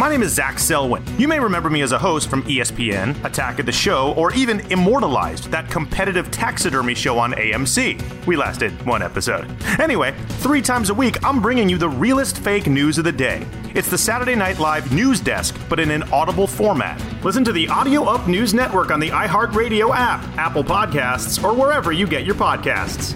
My name is Zach Selwyn. You may remember me as a host from ESPN, Attack of the Show, or even Immortalized, that competitive taxidermy show on AMC. We lasted one episode. Anyway, three times a week, I'm bringing you the realest fake news of the day. It's the Saturday Night Live news desk, but in an audible format. Listen to the Audio Up News Network on the iHeartRadio app, Apple Podcasts, or wherever you get your podcasts.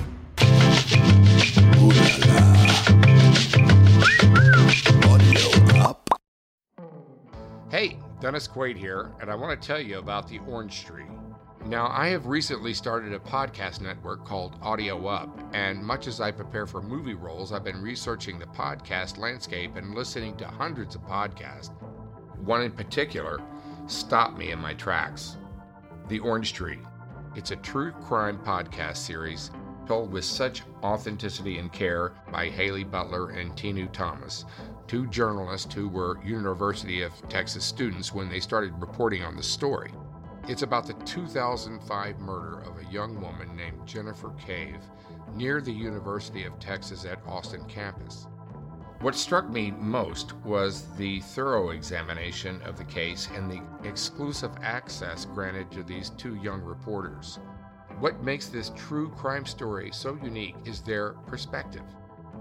Hey, Dennis Quaid here, and I want to tell you about the Orange Tree. Now, I have recently started a podcast network called Audio Up, and much as I prepare for movie roles, I've been researching the podcast landscape and listening to hundreds of podcasts. One in particular stopped me in my tracks The Orange Tree. It's a true crime podcast series told with such authenticity and care by Haley Butler and Tinu Thomas, two journalists who were University of Texas students when they started reporting on the story. It's about the 2005 murder of a young woman named Jennifer Cave near the University of Texas at Austin campus. What struck me most was the thorough examination of the case and the exclusive access granted to these two young reporters. What makes this true crime story so unique is their perspective.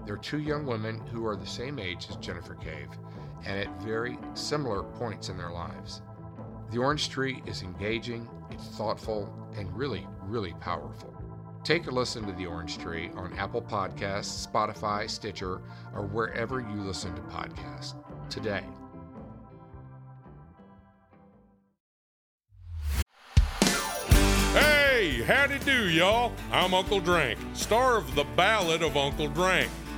They're two young women who are the same age as Jennifer Cave and at very similar points in their lives. The Orange Tree is engaging, it's thoughtful, and really, really powerful. Take a listen to The Orange Tree on Apple Podcasts, Spotify, Stitcher, or wherever you listen to podcasts today. Hey, howdy do, y'all. I'm Uncle Drank, star of The Ballad of Uncle Drank.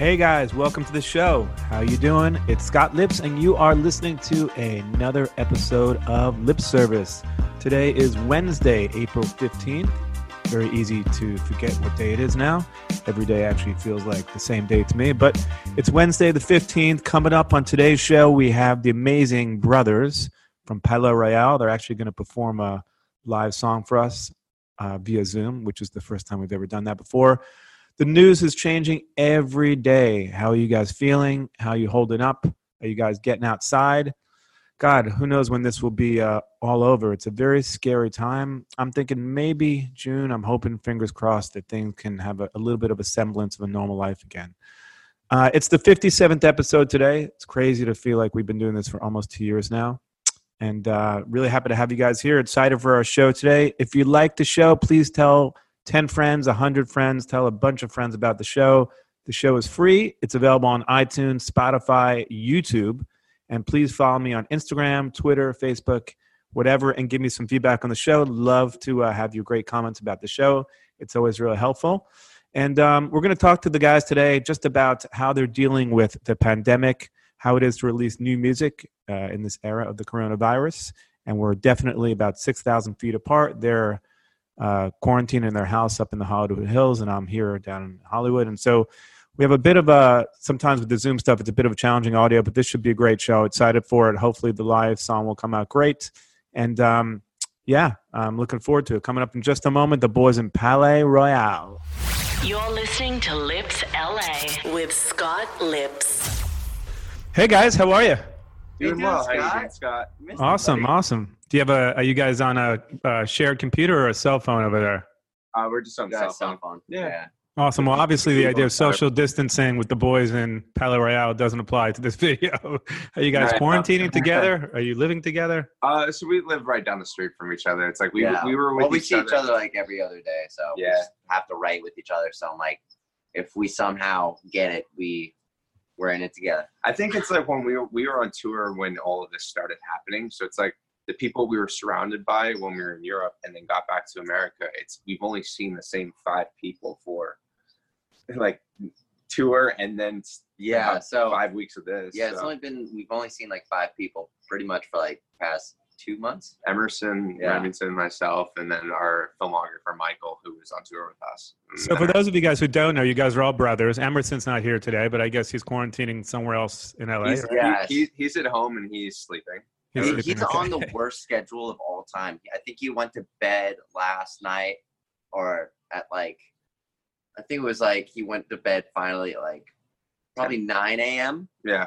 Hey guys, welcome to the show. How you doing? It's Scott Lips and you are listening to another episode of Lip Service. Today is Wednesday, April 15th. Very easy to forget what day it is now. Every day actually feels like the same day to me, but it's Wednesday the 15th. Coming up on today's show, we have the amazing brothers from Palaye Royale. They're actually going to perform a live song for us uh, via Zoom, which is the first time we've ever done that before. The news is changing every day. How are you guys feeling? How are you holding up? Are you guys getting outside? God, who knows when this will be uh, all over? It's a very scary time. I'm thinking maybe June. I'm hoping, fingers crossed, that things can have a, a little bit of a semblance of a normal life again. Uh, it's the 57th episode today. It's crazy to feel like we've been doing this for almost two years now and uh, really happy to have you guys here. Excited for our show today. If you like the show, please tell 10 friends, 100 friends, tell a bunch of friends about the show. The show is free, it's available on iTunes, Spotify, YouTube. And please follow me on Instagram, Twitter, Facebook, whatever, and give me some feedback on the show. Love to uh, have your great comments about the show. It's always really helpful. And um, we're going to talk to the guys today just about how they're dealing with the pandemic, how it is to release new music uh, in this era of the coronavirus. And we're definitely about 6,000 feet apart. They're uh, quarantined in their house up in the Hollywood Hills, and I'm here down in Hollywood. And so we have a bit of a, sometimes with the Zoom stuff, it's a bit of a challenging audio, but this should be a great show. Excited for it. Hopefully the live song will come out great. And um, yeah, I'm looking forward to it. Coming up in just a moment, the boys in Palaye Royale. You're listening to Lips LA with Scott Lips. Hey guys, how are you? Doing well. How you doing, Scott? Awesome, awesome. Do you have a? Are you guys on a, a shared computer or a cell phone over there? Uh, we're just on Yeah, cell cell phone. phone. Yeah. Awesome. Well, obviously, the idea of social distancing with the boys in Palaye Royale doesn't apply to this video. Are you guys Right. quarantining together? Are you living together? Uh, so we live right down the street from each other. It's like we yeah. we were with well, we each see other. each other like every other day, so we Yeah. just have to write with each other. So I'm like, if we somehow get it, we we're in it together. I think it's like when we were we were on tour when all of this started happening. So it's like the people we were surrounded by when we were in Europe and then got back to America. It's we've only seen the same five people for like tour and then Yeah. So five weeks of this. yeah, it's only been we've only seen like five people pretty much for like past two months. Emerson, Yeah. Remington, myself, and then our filmographer Michael, who was on tour with us. So, for those of you guys who don't know, you guys are all brothers. Emerson's not here today, but I guess he's quarantining somewhere else in LA. he's, right? Yes. he, he- he's at home and he's sleeping. He's He- sleeping, he's on the worst schedule of all time. I think he went to bed last night or at like I think it was like he went to bed finally at like probably nine AM. Yeah,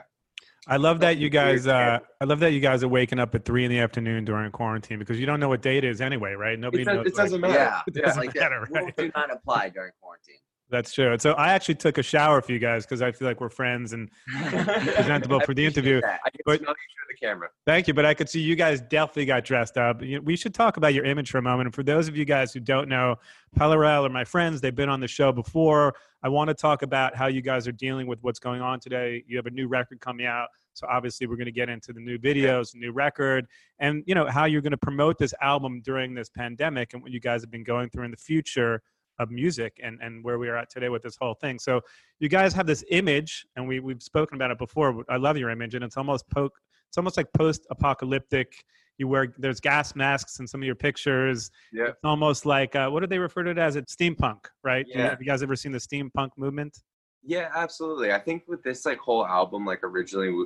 I love that you guys. Uh, I love that you guys are waking up at three in the afternoon during quarantine because you don't know what day it is anyway, right? Nobody it, does, knows. it doesn't like- matter. Yeah. It doesn't Like matter, that rule right? do not apply during quarantine. That's true. So I actually took a shower for you guys because I feel like we're friends and presentable for the interview. That. I can But- smell you through the camera. Thank you, but I could see you guys definitely got dressed up. We should talk about your image for a moment. And for those of you guys who don't know, Palaye Royale are my friends. They've been on the show before. I want to talk about how you guys are dealing with what's going on today. You have a new record coming out. So obviously we're going to get into the new videos, new record, and you know how you're going to promote this album during this pandemic and what you guys have been going through in the future of music and, and where we are at today with this whole thing. So you guys have this image, and we we've spoken about it before. I love your image, and it's almost poke it's almost like post-apocalyptic. You wear there's gas masks in some of your pictures. Yeah. It's almost like uh, what do they refer to it as? It's steampunk, right? Yeah. Have you guys ever seen the steampunk movement? Yeah, absolutely. I think with this like whole album, like originally we,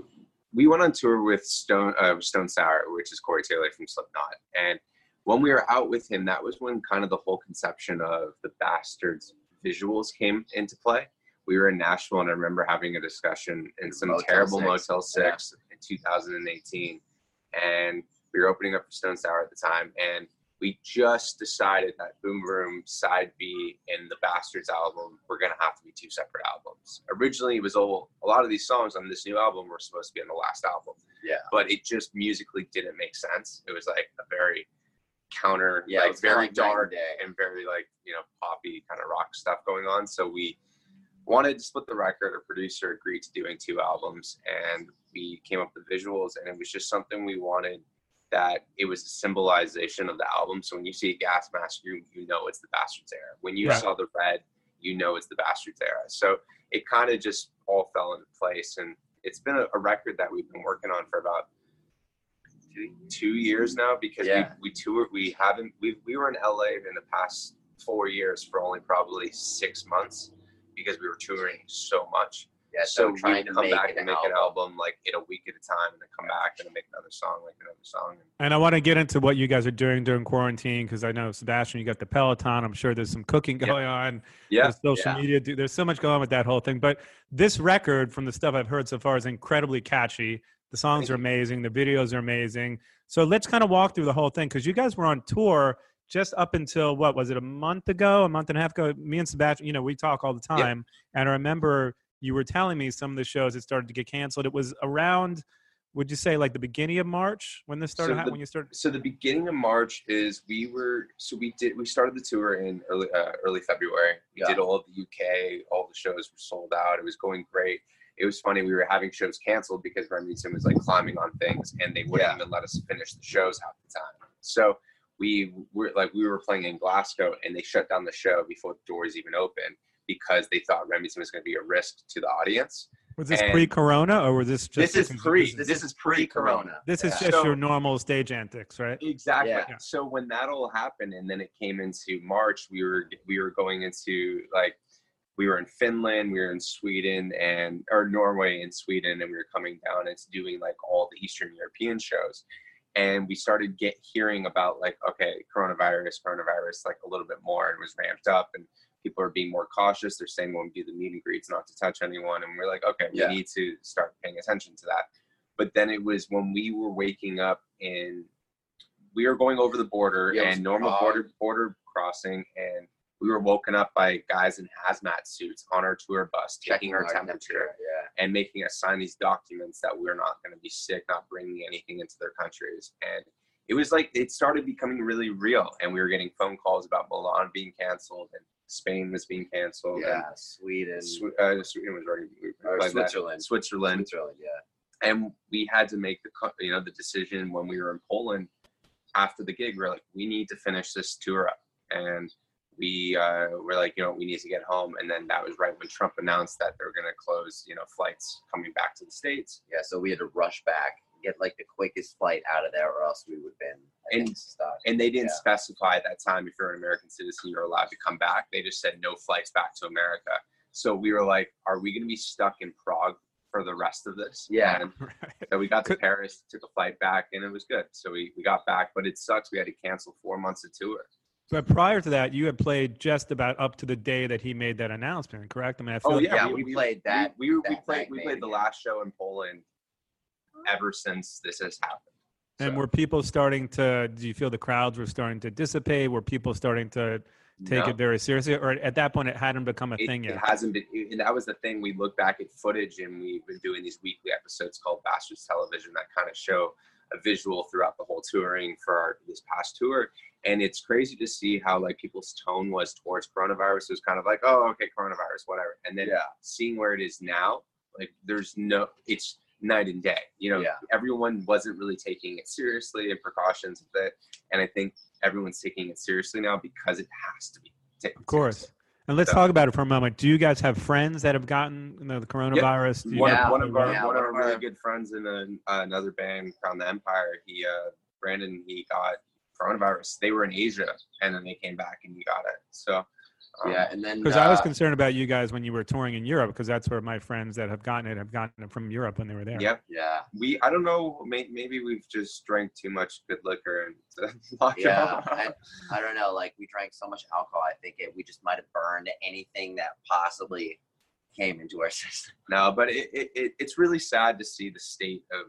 we went on tour with Stone uh, Stone Sour, which is Corey Taylor from Slipknot, and when we were out with him, that was when kind of the whole conception of the Bastards visuals came into play. We were in Nashville, and I remember having a discussion in some Motel terrible Six. Motel Six in 2018, and we were opening up for Stone Sour at the time, and we just decided that Boom Boom Side B and the Bastards album were gonna have to be two separate albums. Originally, it was all a lot of these songs on this new album were supposed to be on the last album, Yeah. but it just musically didn't make sense. It was like a very counter, Yeah, like it's very like dark day. and very like you know poppy kind of rock stuff going on. So we wanted to split the record. Our producer agreed to doing two albums, and we came up with visuals, and it was just something we wanted that it was a symbolization of the album. So when you see a gas mask, you you know it's the Bastards era. When you Right. saw the red, you know it's the Bastards era. So it kind of just all fell into place, and it's been a, a record that we've been working on for about two, two years now because Yeah. we we toured. We haven't we we were in LA in the past four years for only probably six months because we were touring so much. Yeah, so so, we trying to come back and make album. an album like in a week at a time, and then come back and make another song, like another song. And I want to get into what you guys are doing during quarantine because I know Sebastian, you got the Peloton. I'm sure there's some cooking Yeah. going on. Yeah, There's social yeah. media. There's so much going on with that whole thing. But this record, from the stuff I've heard so far, is incredibly catchy. The songs are amazing. The videos are amazing. So let's kind of walk through the whole thing because you guys were on tour just up until what was it a month ago, a month and a half ago? Me and Sebastian, you know, we talk all the time, and I remember you were telling me some of the shows that started to get canceled. It was around, would you say, like the beginning of March when this started? So the- when you started? so the beginning of March is we were so we did we started the tour in early uh, early February. We Yeah. did all of the UK. All the shows were sold out. It was going great. It was funny. We were having shows canceled because Remington was like climbing on things, and they wouldn't Yeah. even let us finish the shows half the time. So we were like we were playing in Glasgow, and they shut down the show before the doors even opened because they thought Remington was going to be a risk to the audience. Was this and- pre-Corona or was this just? This is pre. This, This is is pre-corona. This is Yeah. just So- your normal stage antics, right? Exactly. Yeah. So when that all happened, and then it came into March, we were we were going into like we were in Finland, we were in Sweden, and or Norway and Sweden, and we were coming down and doing like all the Eastern European shows, and we started get hearing about like okay, coronavirus, coronavirus, like a little bit more, and was ramped up, and people are being more cautious. They're saying when we do the meet and greets, not to touch anyone, and we're like, okay, we Yeah. need to start paying attention to that. But then it was when we were waking up in we were going over the border and normal border border crossing and we were woken up by guys in hazmat suits on our tour bus, checking our Our temperature Yeah. and making us sign these documents that we're not going to be sick, not bringing anything into their countries. And it was like it started becoming really real, and we were getting phone calls about Milan being canceled and Spain was being canceled. Yeah. Sweden. Swe- uh, Sweden was already we Or. Switzerland. Switzerland, Switzerland. Yeah. and we had to make the you know the decision when we were in Poland after the gig. We're like, we need to finish this tour up, and we uh, were like, you know, we need to get home. And then that was right when Trump announced that they're going to close, you know, flights coming back to the states. Yeah. So we had to rush back, get like the quickest flight out of there, or else we would have been I And- stuck. And they didn't Yeah. specify at that time if you're an American citizen, you're allowed to come back. They just said no flights back to America. So we were like, are we going to be stuck in Prague for the rest of this? Yeah. And Right. So we got to Paris, took a flight back, and it was good. So we, we got back, but it sucks. We had to cancel four months of tour. But prior to that, you had played just about up to the day that he made that announcement, correct? I mean, I feel Oh like- yeah, Yeah, we played that- We, we, we played we played the last show in Poland ever since this has happened. And So, were people starting to? Do you feel the crowds were starting to dissipate? Were people starting to take no, it very seriously, or at that point it hadn't become a it, thing yet? it hasn't been. And that was the thing. We look back at footage, and we've been doing these weekly episodes called Bastards Television that kind of show a visual throughout the whole touring for our, this past tour. And it's crazy to see how like people's tone was towards coronavirus. It was kind of like, oh, okay, coronavirus, whatever. And then Yeah. seeing where it is now, like there's no, it's night and day. You know, Yeah. everyone wasn't really taking it seriously and precautions with it. And I think everyone's taking it seriously now because it has to be taken. Of course. seriously. And let's So- talk about it for a moment. Do you guys have friends that have gotten you know, the coronavirus? Do you One, know- of, one of our Yeah, one one of our really good friends in a, another band around the Empire. He uh, Brandon he got coronavirus. They were in Asia and then they came back and he got it. So yeah, and then Because I was uh, concerned about you guys when you were touring in Europe, because that's where my friends that have gotten it have gotten it from Europe when they were there. yeah, yeah, we I don't know. May, maybe we've just drank too much good liquor and yeah. I, I don't know. Like we drank so much alcohol, I think it, we just might have burned anything that possibly came into our system. No, but it, it, it it's really sad to see the state of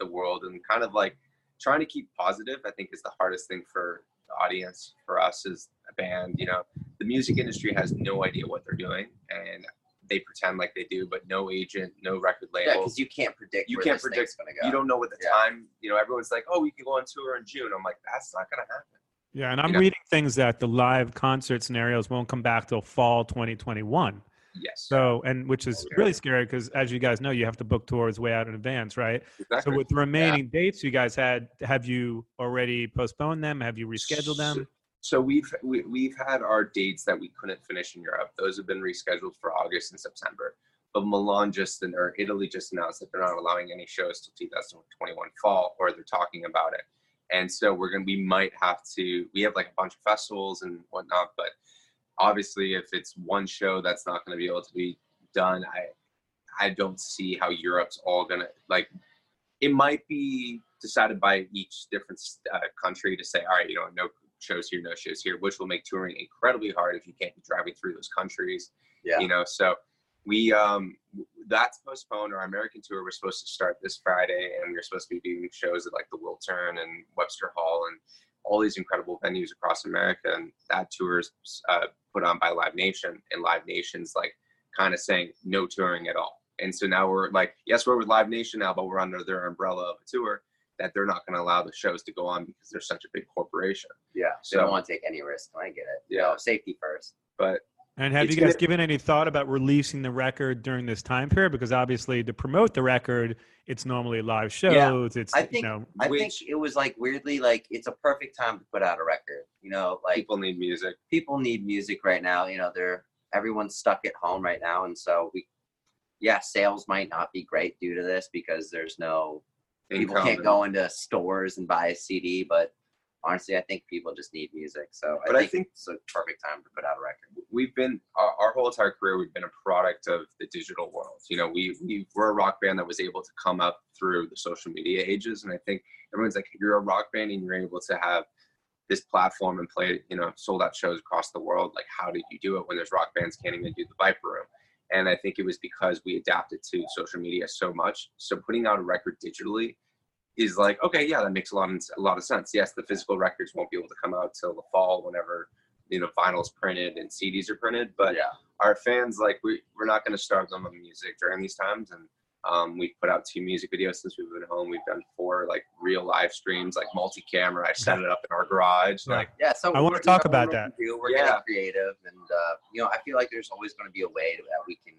the world and kind of like trying to keep positive. I think is the hardest thing for audience for us as a band. You know, the music industry has no idea what they're doing, and they pretend like they do, but no agent, no record Yeah, label. because you can't predict. You where can't this thing's predict- Gonna go. you don't know what the Yeah. time. You know, everyone's like, "Oh, we can go on tour in June." I'm like, "That's not gonna happen." Yeah, and I'm You know- reading things that the live concert scenarios won't come back till fall 2021. Yes. So, and which is really scary because, as you guys know, you have to book tours way out in advance, right? exactly. So, with the remaining dates you guys had, have you already postponed them? Have you rescheduled them? So, so we've we, we've had our dates that we couldn't finish in Europe. Those have been rescheduled for August and September. But Milan just or Italy just announced that they're not allowing any shows till 2021 fall, or they're talking about it. And so we're gonna we might have to we have like a bunch of festivals and whatnot, but obviously if it's one show that's not gonna be able to be done, I I don't see how Europe's all gonna like it might be decided by each different uh, country to say, all right, you know, no shows here, no shows here, which will make touring incredibly hard if you can't be driving through those countries. Yeah. You know, so we um that's postponed. Our American tour was supposed to start this Friday, and we are supposed to be doing shows at like the Wiltern and Webster Hall and all these incredible venues across America. And that tour is uh, put on by Live Nation, and Live Nation's like kind of saying no touring at all. And so now we're like, yes, we're with Live Nation now, but we're under their umbrella of a tour that they're not going to allow the shows to go on because they're such a big corporation. Yeah, So- they don't want to take any risk. I get it. You Yeah. know, safety first. But And have It's you guys gonna- given any thought about releasing the record during this time period? Because obviously, to promote the record, it's normally live shows. It's I you think- know, I Which- think it was like weirdly like it's a perfect time to put out a record. You know, like people need music. people need music right now. You know, they're everyone's stuck at home right now, and so we, yeah, sales might not be great due to this because there's no people income can't go into stores and buy a CD. But honestly, I think people just need music. So But I I think, think- it's a perfect time to put out a record. we've been our, our whole entire career we've been a product of the digital world you know we, we we're a rock band that was able to come up through the social media ages and i think everyone's like you're a rock band and you're able to have this platform and play you know sold out shows across the world like how did you do it when there's rock bands can't even do the viper room and i think it was because we adapted to social media so much so putting out a record digitally is like okay yeah that makes a lot of a lot of sense yes the physical records won't be able to come out till the fall whenever you know vinyls printed and CDs are printed, but yeah. our fans like we we're not going to starve them of music during these times and um, we've put out two music videos since we've been home we've done four like real live streams like multi-camera i set it up in our garage Yeah. like Yeah, so I wanna talk about that. do- We're Yeah. getting creative, and uh, you know, I feel like there's always going to be a way that we can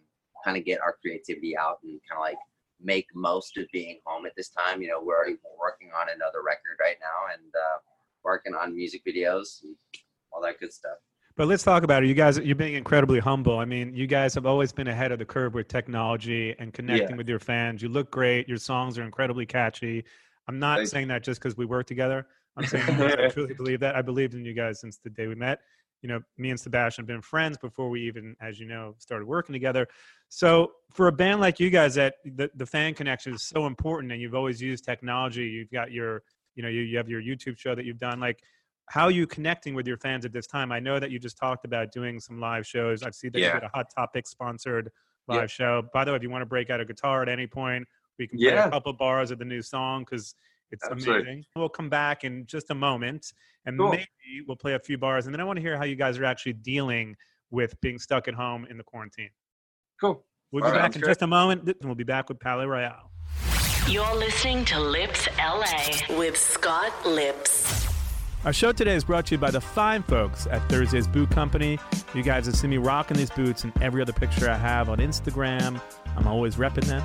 kind of get our creativity out and kind of like make most of being home at this time. You know, we're already working on another record right now, and uh, working on music videos and all that good stuff. But let's talk about it. You guys, you're being incredibly humble. I mean, you guys have always been ahead of the curve with technology and connecting Yeah. with your fans. You look great. Your songs are incredibly catchy. I'm not saying that just because we work together. I'm saying I truly believe that. I believed in you guys since the day we met. You know, me and Sebastian have been friends before we even, as you know, started working together. So for a band like you guys, that the, the fan connection is so important, and you've always used technology. You've got your, you know, you, you have your YouTube show that you've done. Like, how are you connecting with your fans at this time? I know that you just talked about doing some live shows. I've seen that you did a Hot Topic sponsored Yeah. live show. By the way, if you want to break out a guitar at any point, we can play a couple bars of the new song because it's Absolutely. amazing. We'll come back in just a moment and Cool. maybe we'll play a few bars. And then I want to hear how you guys are actually dealing with being stuck at home in the quarantine. cool We'll be All right, back in great. just a moment. and We'll be back with Palaye Royale. You're listening to Lips LA with Scott Lips. Our show today is brought to you by the fine folks at Thursday's Boot Company. You guys have seen me rocking these boots in every other picture I have on Instagram. I'm always repping them.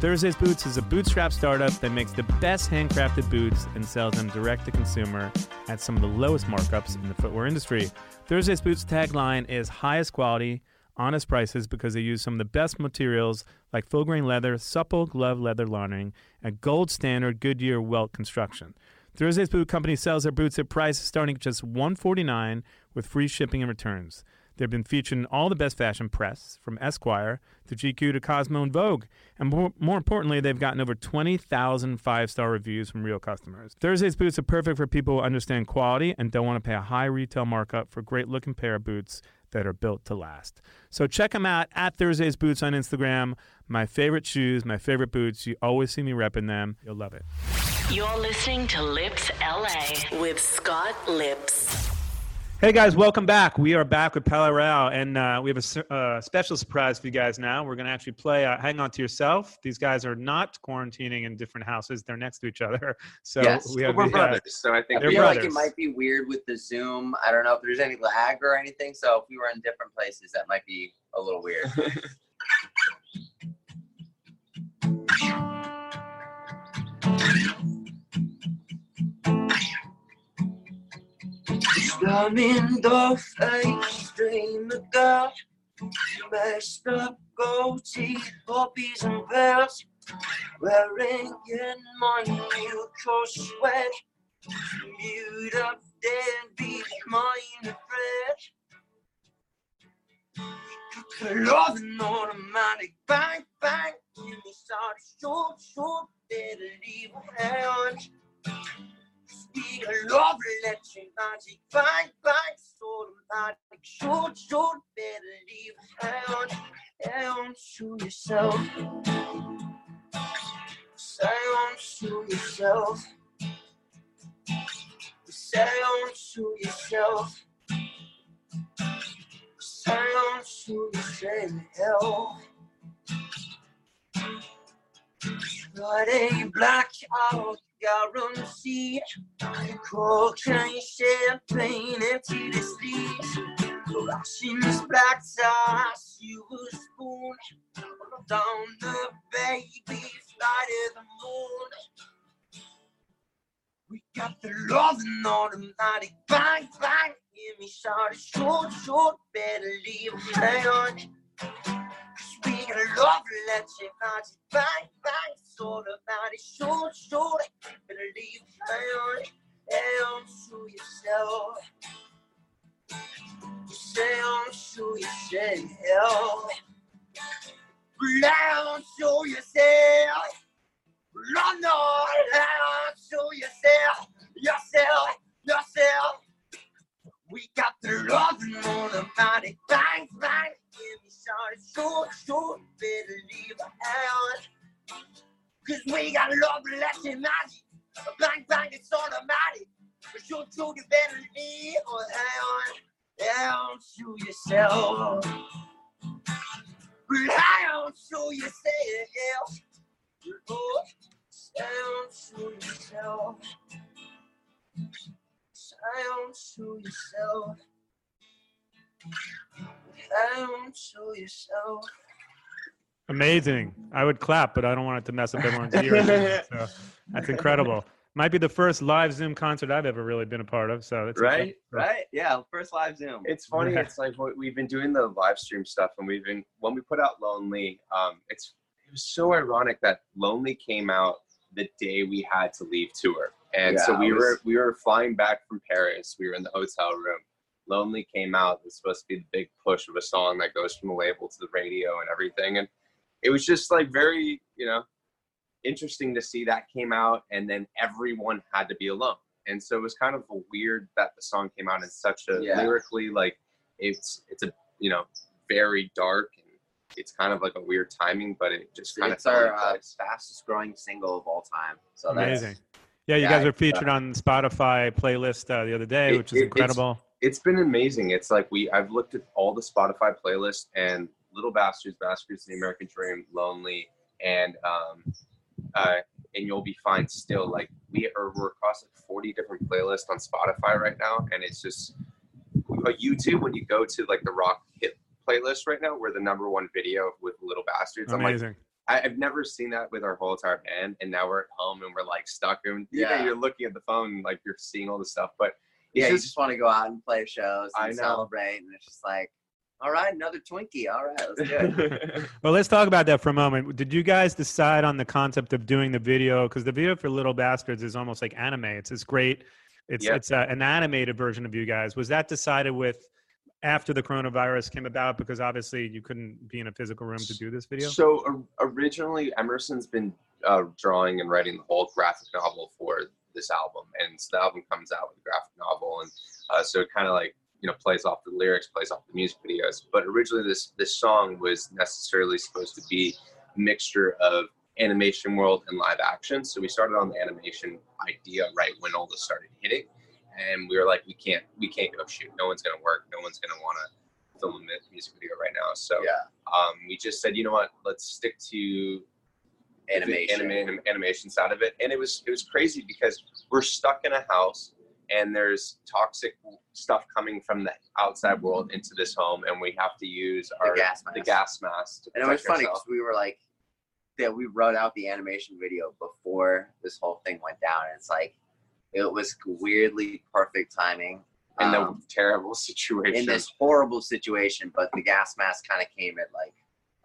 Thursday's Boots is a bootstrap startup that makes the best handcrafted boots and sells them direct to consumer at some of the lowest markups in the footwear industry. Thursday's Boots tagline is highest quality, honest prices because they use some of the best materials like full grain leather, supple glove leather lining, and gold standard Goodyear welt construction. Thursday's Boot Company sells their boots at prices starting at just 149 with free shipping and returns. They've been featured in all the best fashion press, from Esquire to GQ to Cosmo and Vogue. And more, more importantly, they've gotten over 20,000 five star reviews from real customers. Thursday's boots are perfect for people who understand quality and don't want to pay a high retail markup for a great looking pair of boots that are built to last. So check them out at Thursday's Boots on Instagram. My favorite shoes, my favorite boots. You always see me repping them. You'll love it. You're listening to Lips LA with Scott Lips. Hey guys, welcome back. We are back with Palaye Royale, and uh, we have a uh, special surprise for you guys now. We're going to actually play uh, Hang On to Yourself. These guys are not quarantining in different houses, they're next to each other. So Yes. we have we're the, uh, brothers so i I think They're feel like it might be weird with the Zoom. I don't know if there's any lag or anything. So if we were in different places, that might be a little weird. I'm in the face, dream of God. Messed up goatee, poppies and pears. Wearing in my new cross sweat. Mute up deadbeat, mine afresh. Love an automatic bang bang. Give me start short short, better leave a electric magic, bang, sort of magic, short, short, better leave hang on to yourself. Say on to yourself. Say on to yourself. Say on to yourself. But a blackout guarantee. Cocaine, champagne, empty the sleeves. Russians, black ties, silver spoon. Down the baby, fly to the moon. We got the love and automatic bang, bang. Give me shot a short, short, better leave hang on. We got love, let's magic, bang, bang. Sort of it, short, short, hang on. Hang to yourself. Say on to yourself. Down to yourself. Run on down Amazing. I would clap, but I don't want it to mess up everyone's ears. so that's incredible. Might be the first live Zoom concert I've ever really been a part of. So it's Right, Right? Yeah, first live Zoom. It's funny. Yeah. It's like what we've been doing the live stream stuff, and we've been when we put out Lonely. Um, it's it was so ironic that Lonely came out the day we had to leave tour, and so we it were we were flying back from Paris. We were in the hotel room. Lonely came out. It's supposed to be the big push of a song that goes from the label to the radio and everything, and it was just like very you know interesting to see that came out, and then everyone had to be alone. And so it was kind of weird that the song came out in such a Yeah. lyrically like it's it's a you know very dark and it's kind of like a weird timing, but it just kind it's of fell our uh, fastest growing single of all time. So that's amazing. Yeah, you Yeah, guys I- were featured on Spotify playlist uh, the other day, It- which is it- it's- incredible. It's been amazing. It's like we I've looked at all the Spotify playlists and Little Bastards, Bastards, in The American Dream, Lonely, and um, uh, and you'll be fine still. Like we are we're across like 40 different playlists on Spotify right now, and it's just YouTube. When you go to like the rock hit playlist right now, we're the number one video with Little Bastards. I'm like, Amazing. I, I've never seen that with our whole entire band, and now we're at home and we're like stuck. And you know, Yeah. you're looking at the phone, like you're seeing all the stuff, but it's yeah, you just- just want to go out and play shows I and know. celebrate, and it's just like, all right, another Twinkie. All right, let's do it. Well, let's talk about that for a moment. Did you guys decide on the concept of doing the video? Because the video for Little Bastards is almost like anime. It's this great. It's Yeah. it's uh, an animated version of you guys. Was that decided with after the coronavirus came about? Because obviously you couldn't be in a physical room to do this video. So or- originally, Emerson's been uh, drawing and writing the whole graphic novel for this album, and so the album comes out with a graphic novel, and uh, so it kind of like you know plays off the lyrics, plays off the music videos. But originally, this this song was necessarily supposed to be a mixture of animation world and live action. So we started on the animation idea right when all this started hitting, and we were like, we can't we can't go shoot. No one's gonna work. No one's gonna want to film a music video right now. So yeah, um, we just said, you know what, let's stick to animation. anima- animation side of it. And it was it was crazy because we're stuck in a house and there's toxic stuff coming from the outside world into this home, and we have to use our gas the mask. gas mask. To And it was funny because we were like, that we wrote out the animation video before this whole thing went down. And it's like, it was weirdly perfect timing. in the um, terrible situation. in this horrible situation, but the gas mask kind of came at like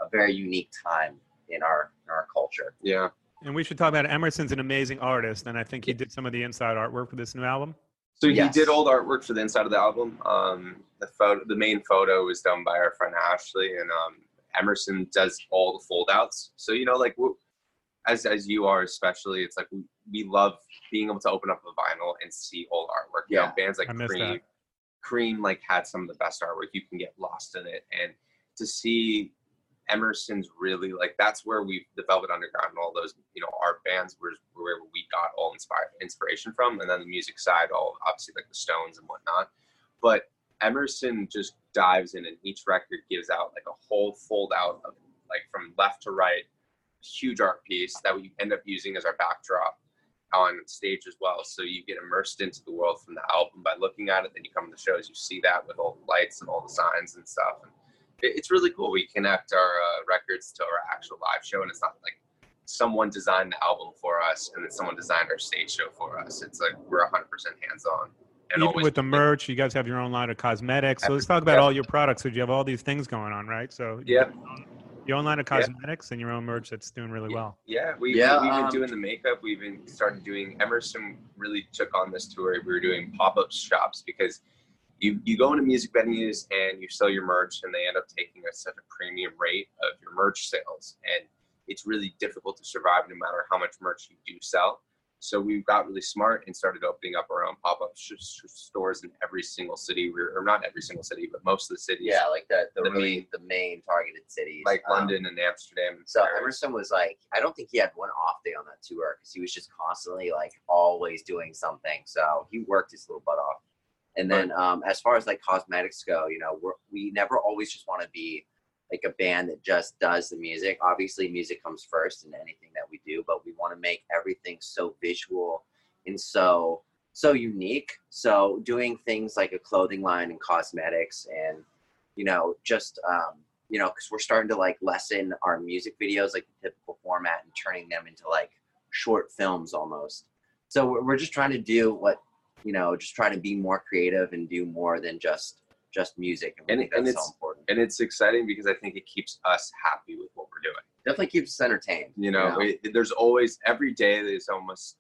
a very unique time in our in our culture. yeah, And we should talk about Emerson's an amazing artist, and I think he did some of the inside artwork for this new album. So Yes. he did all the artwork for the inside of the album. Um, the photo, the main photo, was done by our friend Ashley, and um, Emerson does all the fold outs. So you know, like as as you are, especially, it's like we, we love being able to open up a vinyl and see all the artwork. You know, Yeah, bands like Cream, that. Cream, like had some of the best artwork. You can get lost in it, and to see Emerson's really like that's where we the Velvet Underground and all those you know our bands were where we got all inspired inspiration from, and then the music side, all obviously like the Stones and whatnot. But Emerson just dives in, and each record gives out like a whole fold out of like from left to right, huge art piece that we end up using as our backdrop on stage as well. So you get immersed into the world from the album by looking at it. Then you come to the shows, you see that with all the lights and all the signs and stuff. And it's really cool. We connect our uh, records to our actual live show, and it's not like someone designed the album for us and then someone designed our stage show for us. It's like we're 100% hands on. Even with the merch, you guys have your own line of cosmetics. So let's talk about Yeah. all your products. So you have all these things going on, right? So Yeah. your own- line of Yeah. cosmetics and your own merch that's doing really well. Yeah, we, Yeah, we, have um, been doing the makeup. We've been started doing. Emerson really took on this tour. We were doing pop up shops because you you go into music venues and you sell your merch, and they end up taking a, such a premium rate of your merch sales, and it's really difficult to survive no matter how much merch you do sell. So we got really smart and started opening up our own pop up sh- sh- stores in every single city. We're, or not every single city, but most of the cities. Yeah, like the the, The really main- the main targeted cities, like Um, London and Amsterdam. And So Paris. Emerson was like, I don't think he had one off day on that tour because he was just constantly like always doing something. So he worked his little butt off. And then um, as far as like cosmetics go, you know, we're, we never always just want to be like a band that just does the music. Obviously, music comes first in anything that we do, but we want to make everything so visual and so so unique. So doing things like a clothing line and cosmetics, and you know, just um, you know, because we're starting to like lessen our music videos, like the typical format, and turning them into like short films almost. So we're, we're just trying to do what you know, just trying to be more creative and do more than just just music. And, we And- think that's and so it's- important. and it's exciting because I think it keeps us happy with what we're doing. Definitely keeps us entertained. You know, It, there's always every day there's almost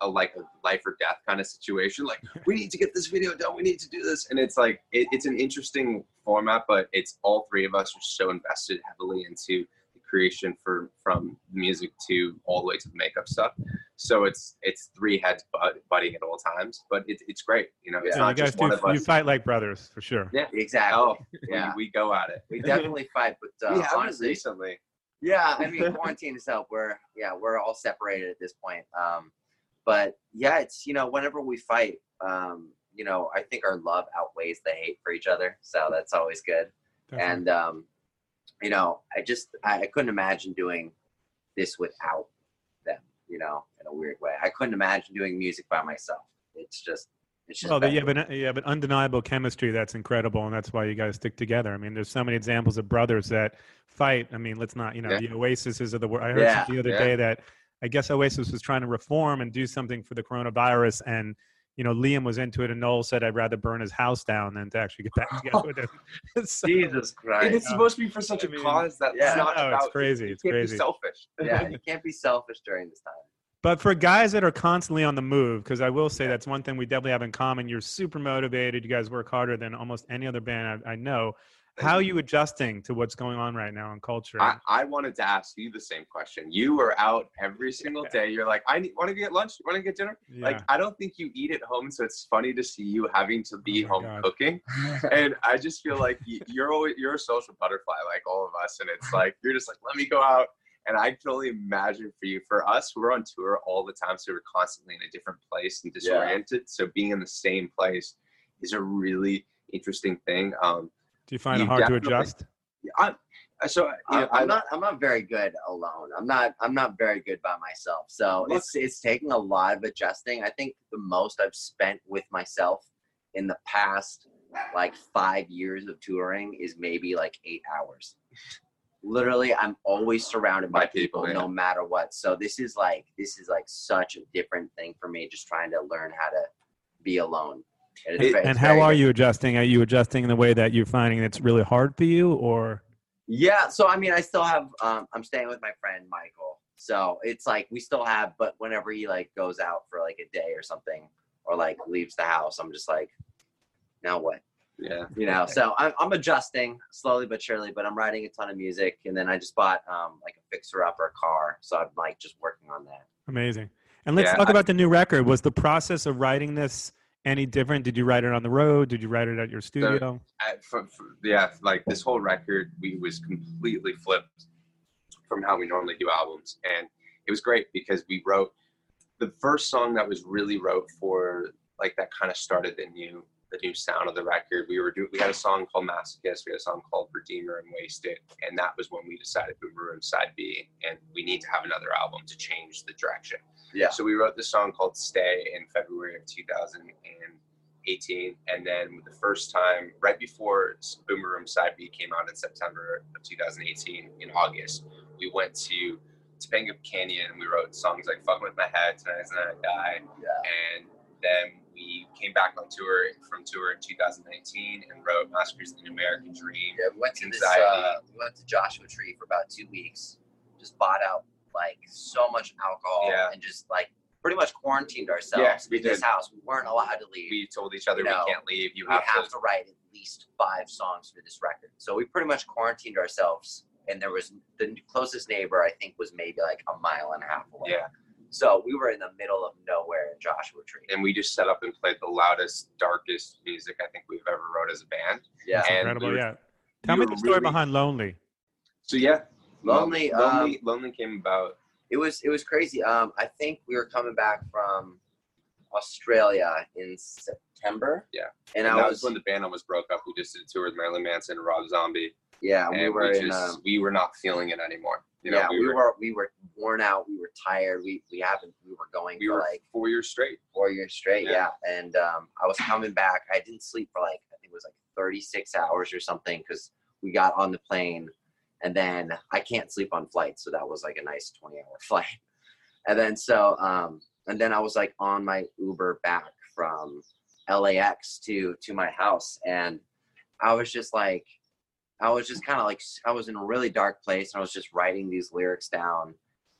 a like a life or death kind of situation. Like we need to get this video done. We need to do this, and it's like it, it's an interesting format, but it's all three of us are so invested heavily into the creation for from music to all the way to the makeup stuff. So it's it's three heads butt, butting at all times, but it's it's great. You know, it's Yeah, you not guys just one of us. you fight like brothers for sure. Yeah. exactly. Oh, Yeah. we, we go at it. we definitely fight, but uh, we haven't honestly, recently. Yeah, I mean, quarantine has helped. We're yeah, we're all separated at this point. Um, but yeah, it's you know, whenever we fight, um, you know, I think our love outweighs the hate for each other, so that's always good. Definitely. And um, you know, I just I, I couldn't imagine doing this without them. You know, in a weird way, I couldn't imagine doing music by myself. It's just it's just Well, better. you have, an, you have an undeniable chemistry that's incredible, and that's why you guys stick together. I mean, there's so many examples of brothers that fight. I mean, let's not, you know, Yeah. the Oasis is of the world. I heard Yeah, the other yeah. day that I guess Oasis was trying to reform and do something for the coronavirus, and you know, Liam was into it, and Noel said, "I'd rather burn his house down than to actually get back together with him." So- Jesus Christ. And it's supposed to be for such a I mean, cause that's yeah. not No, about. it's crazy. You It's can't crazy. be selfish. yeah, you can't be selfish during this time. But for guys that are constantly on the move, because I will say that's one thing we definitely have in common. You're super motivated. You guys work harder than almost any other band I, I know. How are you adjusting to what's going on right now in culture? I, I wanted to ask you the same question. You are out every single day. You're like, I want to get lunch. Want to get dinner? yeah. Like, I don't think you eat at home, so it's funny to see you having to be Oh home God. cooking. and I just feel like you're always, you're a social butterfly, like all of us. And it's like you're just like, let me go out. And I can only imagine for you. For us, we're on tour all the time, so we're constantly in a different place and Yeah. disoriented. So being in the same place is a really interesting thing. Um, Do you find it hard to adjust? I, uh, so you I, know, I'm not. I'm not very good alone. I'm not. I'm not very good by myself. So Look- it's it's taking a lot of adjusting. I think the most I've spent with myself in the past like five years of touring is maybe like eight hours. Literally, I'm always surrounded by By people, people, yeah. no matter what. So this is like this is like such a different thing for me. Just trying to learn how to be alone. And, It- And how are you adjusting? Are you adjusting in the way that you're finding it's really hard for you, or Yeah, so I mean, I still have. Um, I'm staying with my friend Michael, so it's like we still have. But whenever he like goes out for like a day or something, or like leaves the house, I'm just like, now what? yeah. You know. So I'm I'm adjusting slowly but surely. But I'm writing a ton of music, and then I just bought um like a fixer upper car, so I'm like just working on that. amazing? And let's Yeah, talk I- about the new record. Was the process of writing this any different? Did you write it on the road? Did you write it at your studio? I, for, for, yeah, like this whole record, we was completely flipped from how we normally do albums, and it was great because we wrote the first song that was really wrote for like that kind of started the new the new sound of the record. We were doing we had a song called Masochist, we had a song called Redeemer and Wasted, and that was when we decided to ruin side B, and we need to have another album to change the direction. Yeah. So we wrote this song called Stay in February of 2018. And then the first time, right before Boomer Room Side B came out in September of 2018, in August, we went to Topanga Canyon and we wrote songs like Fucking With My Head, Tonight's the Night I Die. Yeah. And then we came back on tour from tour in 2019 and wrote Massacres of the American Dream. Yeah, we went to this. Uh, we went to Joshua Tree for about two weeks. Just bought out like so much alcohol Yeah. and just like pretty much quarantined ourselves Yeah, in this house. We weren't allowed to leave. We told each other You know, we can't leave. You we have, have to. to write at least five songs for this record. So we pretty much quarantined ourselves, and there was the closest neighbor I think was maybe like a mile and a half away. Yeah. So we were in the middle of nowhere in Joshua Tree. And we just set up and played the loudest, darkest music I think we've ever wrote as a band. Yeah. That's and incredible. we were- yeah. Tell we me the story really- behind Lonely. So yeah, Lonely, lonely, um, lonely came about. it was it was crazy. Um, I think we were coming back from Australia in September. Yeah. and, And, I that was, was when the band almost broke up. We just did a tour with Marilyn Manson and Rob Zombie, yeah, and we were we just Um, we were not feeling it anymore. You know, yeah, we, were, we were worn out. We were tired. We we haven't we were going we for were like four years straight. four years straight. Yeah. Yeah. And um, I was coming back. I didn't sleep for like, I think it was like 36 hours or something because we got on the plane and then I can't sleep on flights. So that was like a nice 20 hour flight. And then so, um, and then I was like on my Uber back from LAX to, to my house. And I was just like, I was just kind of like, I was in a really dark place and I was just writing these lyrics down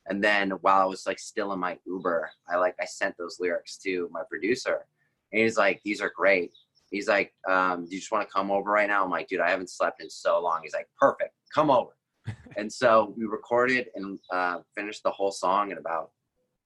and then while I was like still in my Uber, I like I sent those lyrics to my producer, and he's like, "These are great." He's like, um, "Do you just want to come over right now?" I'm like, "Dude, I haven't slept in so long." He's like, "Perfect, come over." and so we recorded and uh, finished the whole song in about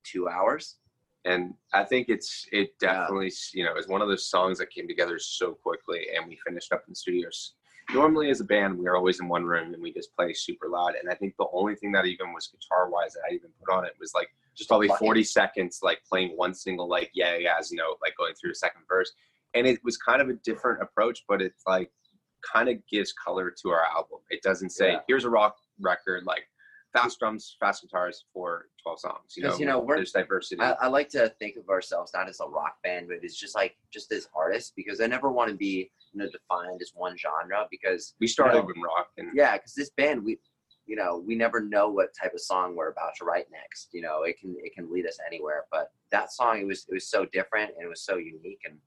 two hours. and I think it's it Yeah. definitely you know is one of those songs that came together so quickly, and we finished up in the studios. Normally, as a band, we are always in one room and we just play super loud. And I think the only thing that even was guitar wise that I even put on it was like just probably 40 seconds, like playing one single like yeah yeah as note, like going through a second verse. And it was kind of a different approach, but it's like kind of gives color to our album. It doesn't say Yeah. here's a rock record like fast drums, fast guitars for 12 songs. You know, you know, we're- there's diversity. I, I like to think of ourselves not as a rock band, but as just like just as artists because I never want to be you know defined as one genre because we started know, with rock and yeah because this band we you know we never know what type of song we're about to write next you know it can it can lead us anywhere but that song it was it was so different and it was so unique and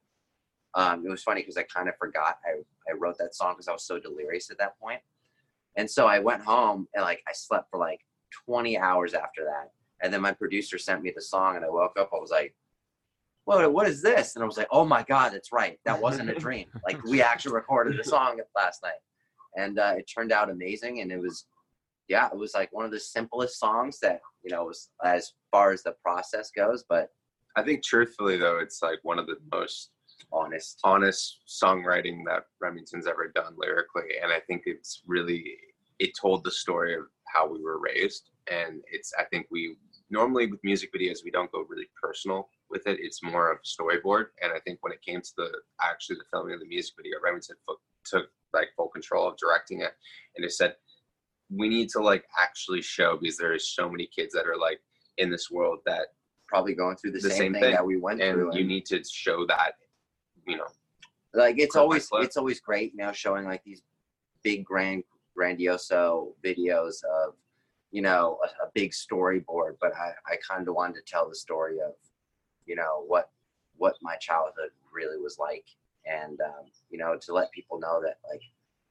um, it was funny because i kind of forgot i i wrote that song because i was so delirious at that point. And so i went home and like i slept for like 20 hours after that. And then my producer sent me the song and i woke up i was like what, what is this? And I was like, oh my God, that's right. That wasn't a dream. like we actually recorded the song last night. And uh, it turned out amazing. And it was, yeah, it was like one of the simplest songs that, you know, was as far as the process goes, but I think truthfully though, it's like one of the most honest. honest songwriting that Remington's ever done lyrically. And I think it's really it told the story of how we were raised. And it's I think we normally with music videos we don't go really personal with it. It's more of a storyboard. And I think when it came to the actually the filming of the music video, Remington fo- took like full control of directing it and it said we need to like actually show because there is so many kids that are like in this world that Probably going through the, The same, same thing, thing. that we went through. and you need to show that you know like it's always it's always great you know showing like these big grand grandioso videos of you know a, a big storyboard but i i kind of wanted to tell the story of you know what what my childhood really was like and um, you know to let people know that like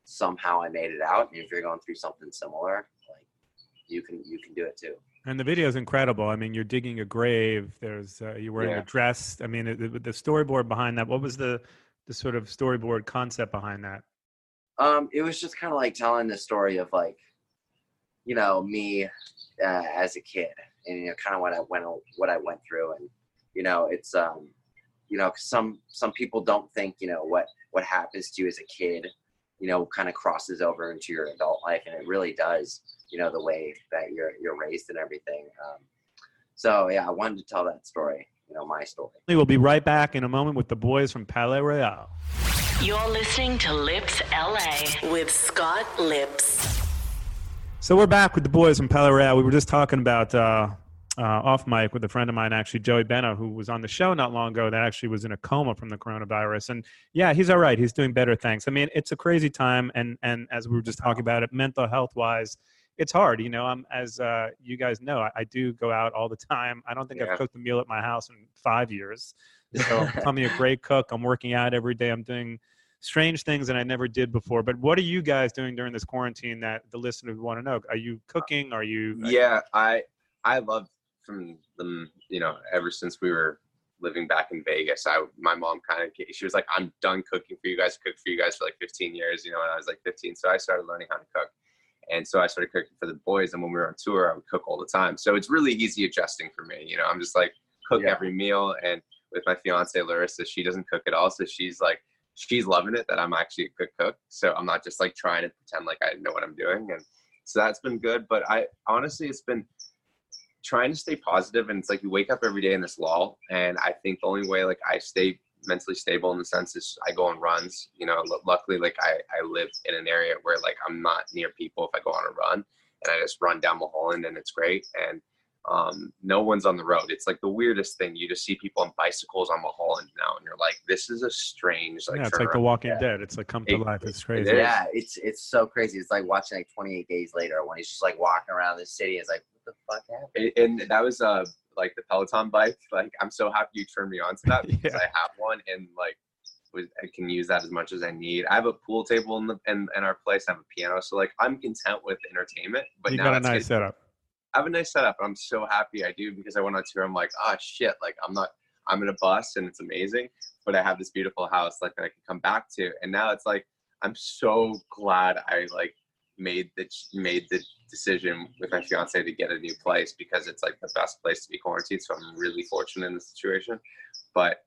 somehow i made it out and if you're going through something similar like you can you can do it too And the video is incredible. I mean, you're digging a grave. There's uh, you're wearing Yeah. a dress. I mean, the, the storyboard behind that. What was the the sort of storyboard concept behind that? Um, it was just kind of like telling the story of like, you know, me uh, as a kid, and you know, kind of what I went what I went through, and you know, it's um, you know some some people don't think you know what what happens to you as a kid, you know, kind of crosses over into your adult life, and it really does. You know, the way that you're you're raised and everything. Um, so yeah, I wanted to tell that story. You know, my story. We'll be right back in a moment with the boys from Palaye Royale. You're listening to Lipps LA with Scott Lipps. So we're back with the boys from Palaye Royale. We were just talking about uh, uh, off mic with a friend of mine, actually Joey Benna, who was on the show not long ago. That actually was in a coma from the coronavirus, and yeah, he's all right. He's doing better, thanks. I mean, it's a crazy time, and and as we were just talking about it, mental health wise, it's hard. You know, I'm as uh, you guys know, I, I do go out all the time. I don't think Yeah. I've cooked a meal at my house in five years. So I'm a great cook. I'm working out every day. I'm doing strange things that I never did before. But what are you guys doing during this quarantine that the listeners want to know? Are you cooking? Are you? yeah i i love from them you know ever since we were living back in vegas i my mom kind of she was like i'm done cooking for you guys cooked for you guys for like 15 years you know when i was like 15 so i started learning how to cook. And so i started cooking for the boys and when we were on tour i would cook all the time. So it's really easy adjusting for me you know i'm just like cook Yeah. every meal and with my fiance larissa she doesn't cook at all so she's like she's loving it that i'm actually a good cook. So i'm not just like trying to pretend like i know what i'm doing and so that's been good. But i honestly it's been trying to stay positive and it's like you wake up every day in this lull and i think the only way like i stay mentally stable in the sense is i go on runs you know lu- luckily like i i live in an area where like i'm not near people if i go on a run and i just run down mulholland and it's great and um no one's on the road it's like the weirdest thing you just see people on bicycles on mulholland now and you're like this is a strange like yeah, it's like The. Walking Yeah. Dead. It's like come to It- life. It's crazy. is. Yeah, it's it's so crazy. It's like watching like 28 days later when he's just like walking around the city. It's like, what the fuck happened? It- and that was uh like the Peloton bike. Like I'm so happy you turned me on to that because Yeah. I have one and like was, I can use that as much as I need. I have a pool table in the in, in our place. I have a piano, so like I'm content with entertainment. But you now got a nice getting- setup. Have a nice setup. I'm so happy I do because I went on tour. I'm like, oh shit, like I'm not. I'm in a bus and it's amazing, but I have this beautiful house like that I can come back to. And now it's like I'm so glad I like made the made the decision with my fiance to get a new place because it's like the best place to be quarantined. So I'm really fortunate in the situation. But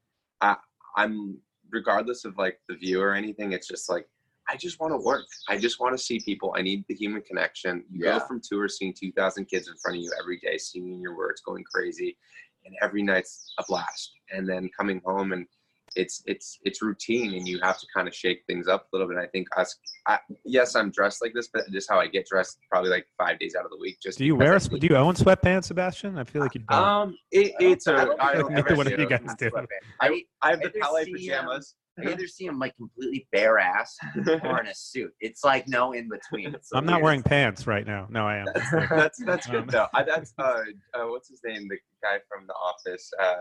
I I'm regardless of like the view or anything, it's just like I just want to work. I just want to see people. I need the human connection. You Yeah. go from tour seeing 2,000 kids in front of you every day, singing your words, going crazy, and every night's a blast. And then coming home and it's it's it's routine, and you have to kind of shake things up a little bit. I think us, I, yes, I'm dressed like this, but just how I get dressed, probably like five days out of the week. Just Do you wear? I a Do you own sweatpants, Sebastian? I feel like you don't. Um, it, it's a. I don't I think don't neither ever one of see you it. guys do. I, I have the either Palaye see, pajamas. I either see him like completely bare ass or in a suit. It's like no in between. It's the I'm not weirdest wearing pants right now. No, I am. that's that's Um, good though. I, that's uh, uh, what's his name? The guy from The Office, uh,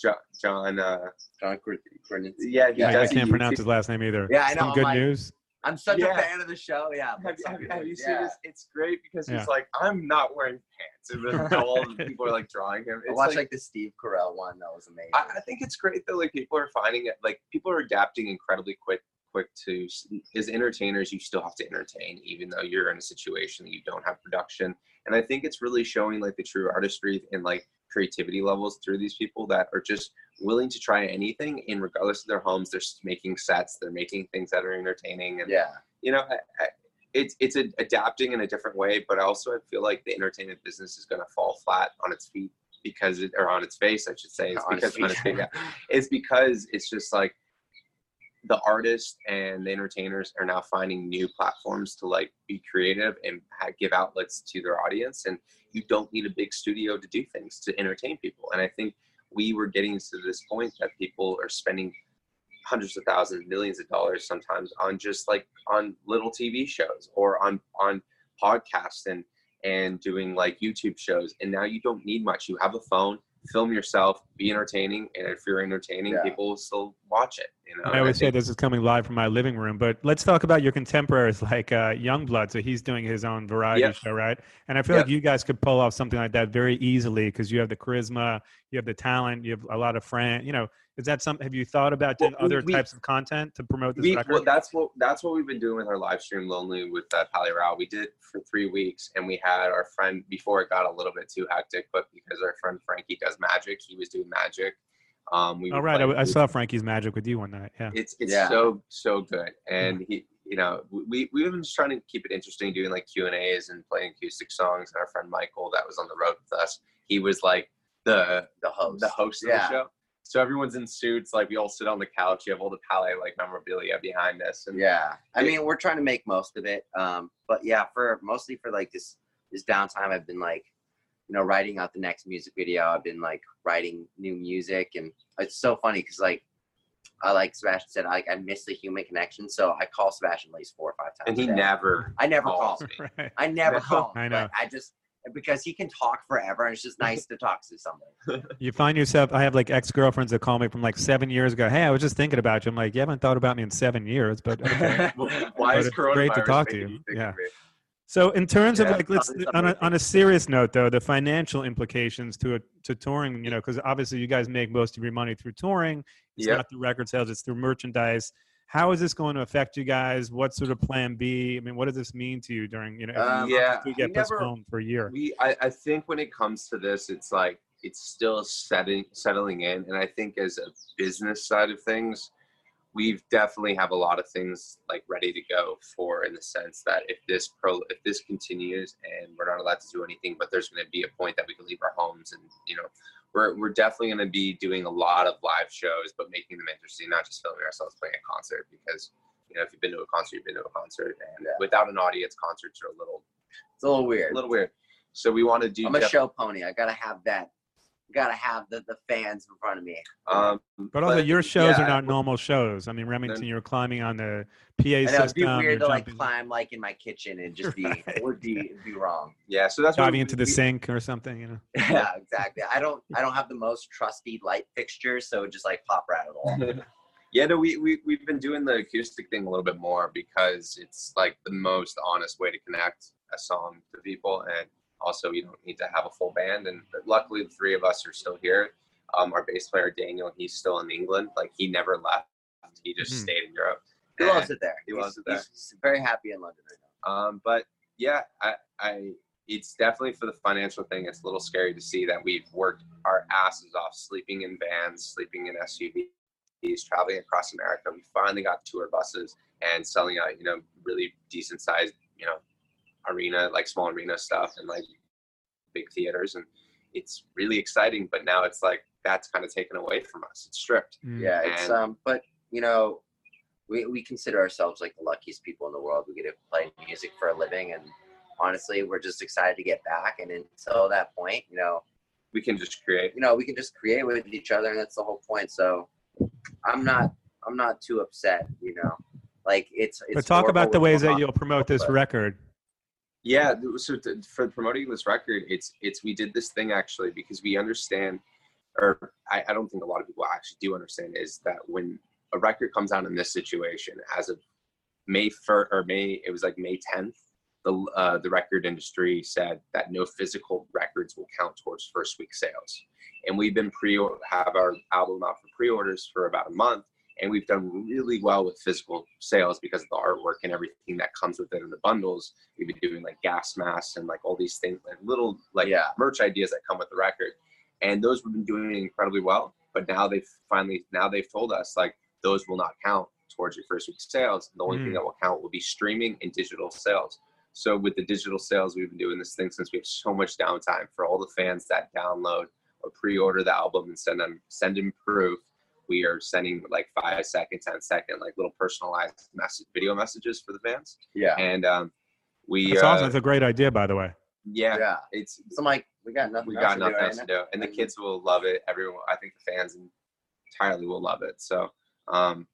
John. John uh, John Kr- Krasinski. yeah, he I, I does a can't pronounce YouTube- his last name either. Yeah, I know, Some good like- news. I'm such Yeah. a fan of the show. Yeah. Have, you- have, have you seen yeah. this? It's great because Yeah. he's like, I'm not wearing pants, and then all the people are like drawing him. I watched like, like, the Steve Carell one. That was amazing. I, I think it's great that like people are finding it. Like people are adapting incredibly quick. Quick to as entertainers, you still have to entertain, even though you're in a situation that you don't have production. And I think it's really showing like the true artistry and like creativity levels through these people that are just willing to try anything. And regardless of their homes, they're making sets, they're making things that are entertaining, and yeah. you know, I, I, it's it's a, adapting in a different way. But also, I feel like the entertainment business is going to fall flat on its feet because it, or on its face, I should say. It's because its feet, yeah. it's because it's just like the artists and the entertainers are now finding new platforms to like be creative and give outlets to their audience and you don't need a big studio to do things to entertain people and i think we were getting to this point that people are spending hundreds of thousands millions of dollars sometimes on just like on little tv shows or on on podcasts and and doing like youtube shows and now you don't need much. You have a phone film yourself be entertaining and if you're entertaining Yeah. people will still watch it you know I And always say think- this is coming live from my living room, but let's talk about your contemporaries like uh, Yungblud. So he's doing his own variety Yep. show, right? And I feel Yep. like you guys could pull off something like that very easily because you have the charisma, you have the talent, you have a lot of friends. You know, is that something? Have you thought about doing Well, other we- types of content to promote this we, record? well, that's what that's what we've been doing with our live stream lonely with uh, Palaye Royale. We did for three weeks, and we had our friend before it got a little bit too hectic, but because our friend Frankie does magic, he was doing magic. Um, we All would right, play- I, I saw Frankie's Magic with you one night. Yeah. It's it's Yeah. so so good, and he you know we we've been just trying to keep it interesting, doing like Q and A's and playing acoustic songs. And our friend Michael, that was on the road with us, he was like the The host. the host of Yeah. the show. So everyone's in suits, like we all sit on the couch. You have all the Palaye like memorabilia behind us, and Yeah, I mean, we're trying to make most of it. Um, but yeah, for mostly for like this this downtime, I've been like, you know, writing out the next music video. I've been like writing new music, and it's so funny because like, I like Sebastian said, I, like I miss the human connection. So I call Sebastian at least four or five times. and he a day. never I never calls call. me. right. I never No, call. I I know. know. I just because he can talk forever, and it's just nice to talk to somebody. You find yourself. I have like ex girlfriends that call me from like seven years ago. Hey, I was just thinking about you. I'm like, you haven't thought about me in seven years, but okay. Why But is it's great to talk to you. Yeah. So, in terms of like, let's on a, on a serious note, though, the financial implications to a, to touring, you know, because obviously you guys make most of your money through touring. It's Yep. not through record sales; it's through merchandise. How is this going to affect you guys? What sort of plan B? I mean, what does this mean to you during, you know, if Um, yeah, get we never- postponed for a year? we I, I think when it comes to this it's like it's still setting settling in and i think as a business side of things we've definitely have a lot of things like ready to go for in the sense that if this pro if this continues and we're not allowed to do anything but there's going to be a point that we can leave our homes and you know we're, we're definitely going to be doing a lot of live shows but making them interesting not just filming ourselves playing a concert because you know if you've been to a concert you've been to a concert and Yeah. without an audience concerts are a little It's a little weird. a little weird so we want to do I'm a show pony. I gotta have that. Gotta have the, the fans in front of me. um But also, your shows yeah, are not normal shows. I mean, Remington, you're climbing on the PA I know system. it'd be weird to like jumping, climb like in my kitchen and just be Right. would be be wrong. yeah so that's what diving we- into the we- sink or something. You know. Yeah, exactly. I don't I don't have the most trusty light fixtures, so it just like pop right out of the wall. yeah, no, we, we we've been doing the acoustic thing a little bit more because it's like the most honest way to connect a song to people, and also you don't need to have a full band. And luckily, the three of us are still here. Um, our bass player Daniel, he's still in England. Like he never left. He just Mhm. stayed in Europe. He And- loves it there. He He's- loves it there. He's very happy in London right now. Um, but yeah, I, I, it's definitely for the financial thing. It's a little scary to see that we've worked our asses off, sleeping in vans, sleeping in SUVs, traveling across America. We finally got tour buses and selling out, you know, really decent sized, you know, arena, like small arena stuff and like big theaters. And it's really exciting. But now it's like that's kind of taken away from us. It's stripped. Mm. Yeah, it's And- um but you know, we, we consider ourselves like the luckiest people in the world. We get to play music for a living and honestly we're just excited to get back and until that point, you know, We can just create. you know, we can just create with each other and that's the whole point. So I'm not I'm not too upset, you know. Like it's it's But talk about the ways that you'll promote this but- record. Yeah, so th- for promoting this record, it's it's we did this thing actually because we understand, or I, I don't think a lot of people actually do understand is that when a record comes out in this situation, as of May first or May, it was like May tenth, the uh, the record industry said that no physical records will count towards first week sales, and we've been pre have our album out for pre-orders for about a month, and we've done really well with physical sales because of the artwork and everything that comes with it in the bundles. We've been doing like gas masks and like all these things like little like Yeah. merch ideas that come with the record. And those we've been doing incredibly well but now they've finally now they've told us like those will not count towards your first week's sales. The only thing Mm. that will count will be streaming and digital sales. So with the digital sales we've been doing this thing since we have so much downtime for all the fans that download or pre-order the album and send them send in proof we are sending like five second ten second like little personalized message video messages for the fans Yeah. and um we That's uh, awesome. That's a great idea, by the way. yeah, Yeah. it's So I'm like, we got nothing we else got to nothing do right else to now. do, and the kids will love it. Everyone, I think the fans entirely will love it. So, um,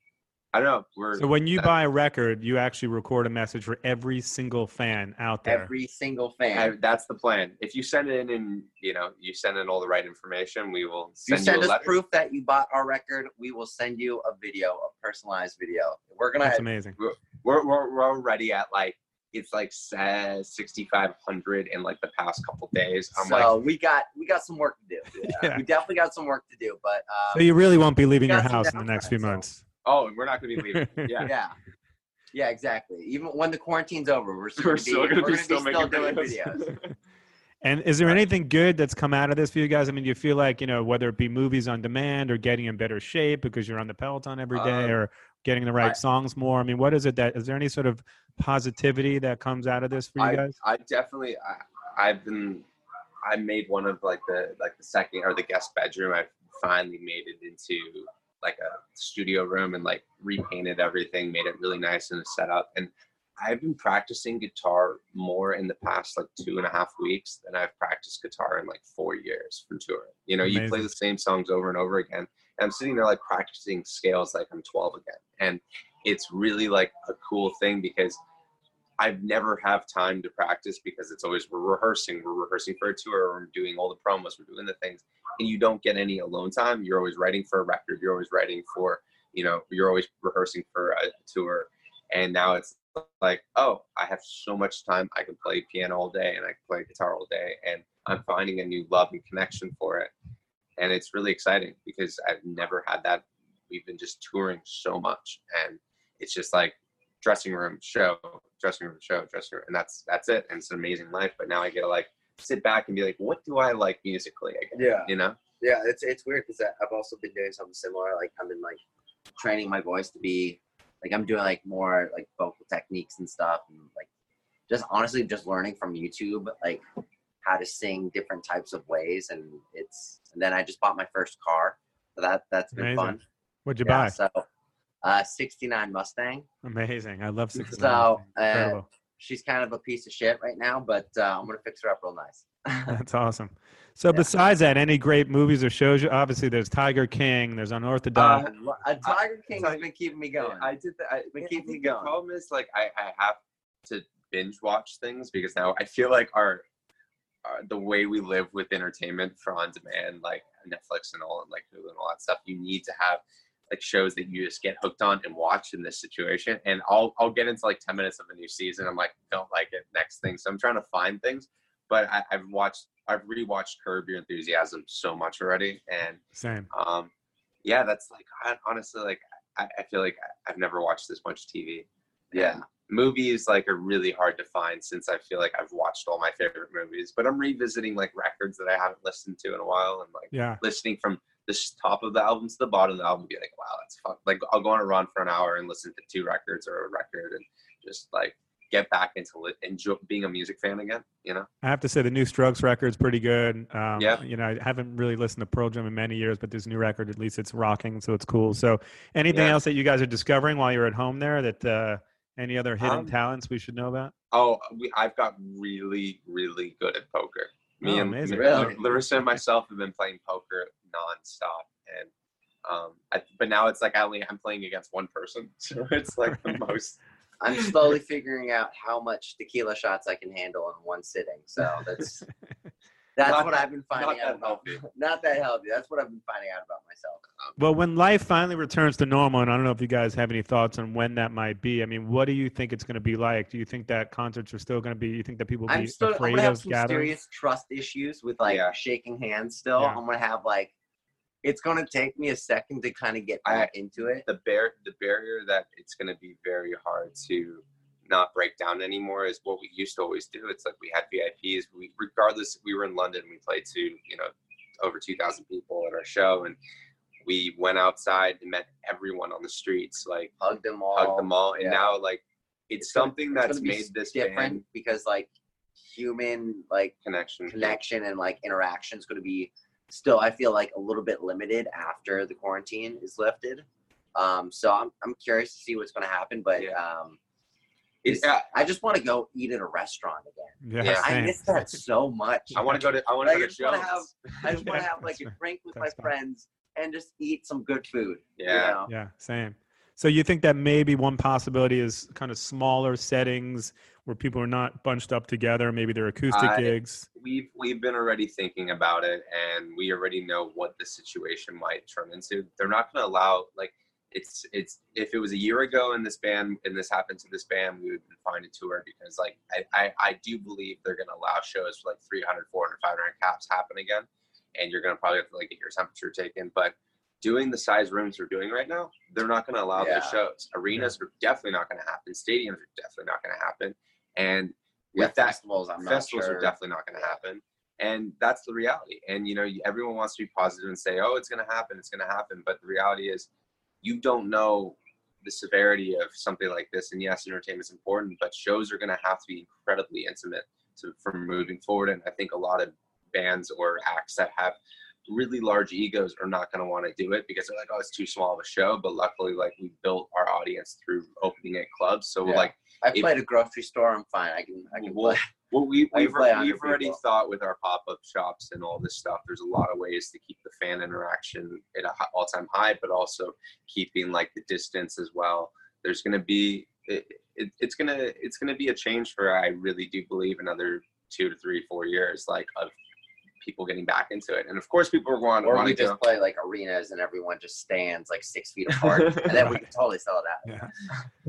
I don't know. We're So when you that- buy a record, you actually record a message for every single fan out there. Every single I- fan. that's the plan. If you send it in and you know you send in all the right information, we will If you send send you a us letter. proof that you bought our record, we will send you a video, a personalized video. We're gonna That's amazing. We're, we're we're already at like it's like sixty five hundred in like the past couple days. I'm so like, we got we got some work to do. Yeah. We definitely got some work to do, but uh, So you really won't be leaving your house in the next few downtime, so- months. Oh, and we're not going to be leaving. Yeah. yeah. Yeah, exactly. Even when the quarantine's over, we're still We're gonna still be, gonna we're be gonna still be still making doing videos. videos. And is there anything good that's come out of this for you guys? I mean, do you feel like, you know, whether it be movies on demand or getting in better shape because you're on the Peloton every day Um, or getting the right I- songs more? I mean, what is it that, is there any sort of positivity that comes out of this for you I, guys? I definitely I, I've been I made one of like the like the second or the guest bedroom. I finally made it into like a studio room and like repainted everything, made it really nice in a setup. And I've been practicing guitar more in the past like two and a half weeks than I've practiced guitar in like four years from touring. You know, you play the same songs over and over again. And I'm sitting there like practicing scales like I'm 12 again. And it's really like a cool thing because I've never have time to practice because it's always we're rehearsing, we're rehearsing for a tour, we're doing all the promos, we're doing the things, and you don't get any alone time. You're always writing for a record, you're always writing for, you know, you're always rehearsing for a tour, and now it's like, oh, I have so much time. I can play piano all day and I can play guitar all day, and I'm finding a new love and connection for it, and it's really exciting because I've never had that. We've been just touring so much, and it's just like dressing room show, dressing room show, dressing room, and that's that's it. And it's an amazing life. But now I get to like sit back and be like, what do I like musically? Again? Yeah. You know? Yeah, it's it's weird because I've also been doing something similar. Like I've been like training my voice to be like I'm doing like more like vocal techniques and stuff, and like just honestly just learning from YouTube like how to sing different types of ways, and it's and then I just bought my first car, so that that's been Amazing. fun. What'd you Yeah, buy? So, uh, '69 Mustang. Amazing. I love 69. So, uh, she's kind of a piece of shit right now, but uh, I'm gonna fix her up real nice. That's awesome. So besides that, any great movies or shows? You, obviously, there's Tiger King. There's Unorthodox. Uh, a Tiger King has been keeping me going. I did that. I, Been I keeping me think the going. problem is like I, I have to binge watch things because now I feel like our, our the way we live with entertainment for on demand, like Netflix and all, and like Hulu and all that stuff, you need to have like shows that you just get hooked on and watch in this situation. And I'll I'll get into like ten minutes of a new season. I'm like, don't like it. Next thing. So I'm trying to find things. But I, I've watched, I've rewatched Curb Your Enthusiasm so much already, and Same. um yeah that's like I, honestly like I, I feel like I- i've never watched this much tv Yeah. And movies like are really hard to find since i feel like i've watched all my favorite movies but i'm revisiting like records that i haven't listened to in a while and like Yeah. listening from the top of the album to the bottom of the album be like wow that's fun like i'll go on a run for an hour and listen to two records or a record and just like get back into li- enjoy being a music fan again you know I have to say the new Strokes record's pretty good. Um, Yeah. You know, I haven't really listened to Pearl Jam in many years, but this new record, at least it's rocking, so it's cool. So, anything Yeah. else that you guys are discovering while you're at home there? That uh, any other hidden Um, talents we should know about? Oh, we, I've got really, really good at poker. Me Oh, and amazing. me- Really? Larissa and myself have been playing poker nonstop, and um, I, but now it's like I only I'm playing against one person, so it's like the most. I'm slowly figuring out how much tequila shots I can handle in one sitting. So that's that's Not what that- I've been finding out about. healthy. Not that healthy. That's what I've been finding out about myself. Um, well, when life finally returns to normal, and I don't know if you guys have any thoughts on when that might be. I mean, what do you think it's going to be like? Do you think that concerts are still going to be? You think that people will I'm be still I'm afraid gonna have some gathering? serious trust issues with like Yeah. shaking hands. Still, Yeah. I'm gonna have like it's gonna take me a second to kind of get I- into it. The bar the barrier that it's going to be very hard to not break down anymore is what we used to always do. It's like we had VIPs. We regardless, we were in London. We played to you know over two thousand people at our show, and we went outside and met everyone on the streets. Like Hug them all. hug them all. And yeah. now like it's, It's something that's gonna be made this different because like human like connection. connection and like interaction is going to be still i feel like a little bit limited after the quarantine is lifted um so i'm, I'm curious to see what's going to happen but Yeah. um It's, it's- i just want to go eat at a restaurant again Yeah, Yeah. i miss that so much I want to go to I want to I go to just wanna i just want to Yeah, have like a drink with my That's fine. friends and just eat some good food you Yeah. know? Yeah, same. So you think that maybe one possibility is kind of smaller settings where people are not bunched up together. Maybe they're acoustic I- gigs. We've we've been already thinking about it, and we already know what the situation might turn into. They're not going to allow like it's it's if it was a year ago and this band and this happened to this band, we would have been fine to tour because like I, I, I do believe they're going to allow shows for like 300, 400, 500 caps happen again, and you're going to probably have to like get your temperature taken, but. Doing the size rooms we're doing right now, they're not going to allow Yeah. those shows. Arenas are definitely not going to happen. Stadiums are definitely not going to happen. And yeah with that, festivals i'm not festivals sure are definitely not going to happen and that's the reality and you know everyone wants to be positive and say oh it's going to happen it's going to happen but the reality is you don't know the severity of something like this. And yes entertainment's important but shows are going to have to be incredibly intimate to, from moving forward. And i think a lot of bands or acts that have really large egos are not going to want to do it because they're like oh it's too small of a show. But luckily like we built our audience through opening at clubs so Yeah. like i if- played a grocery store i'm fine i can i can well, play well, we, we've, play we've already people. thought with our pop-up shops and all this stuff. There's a lot of ways to keep the fan interaction at a hi- all-time high, but also keeping like the distance as well. There's going to be it, it, it's gonna it's gonna be a change for I really do believe another two to three four years like of people getting back into it. And of course, people are going or want we just go. play like arenas and everyone just stands like six feet apart and then we can totally sell it out Yeah.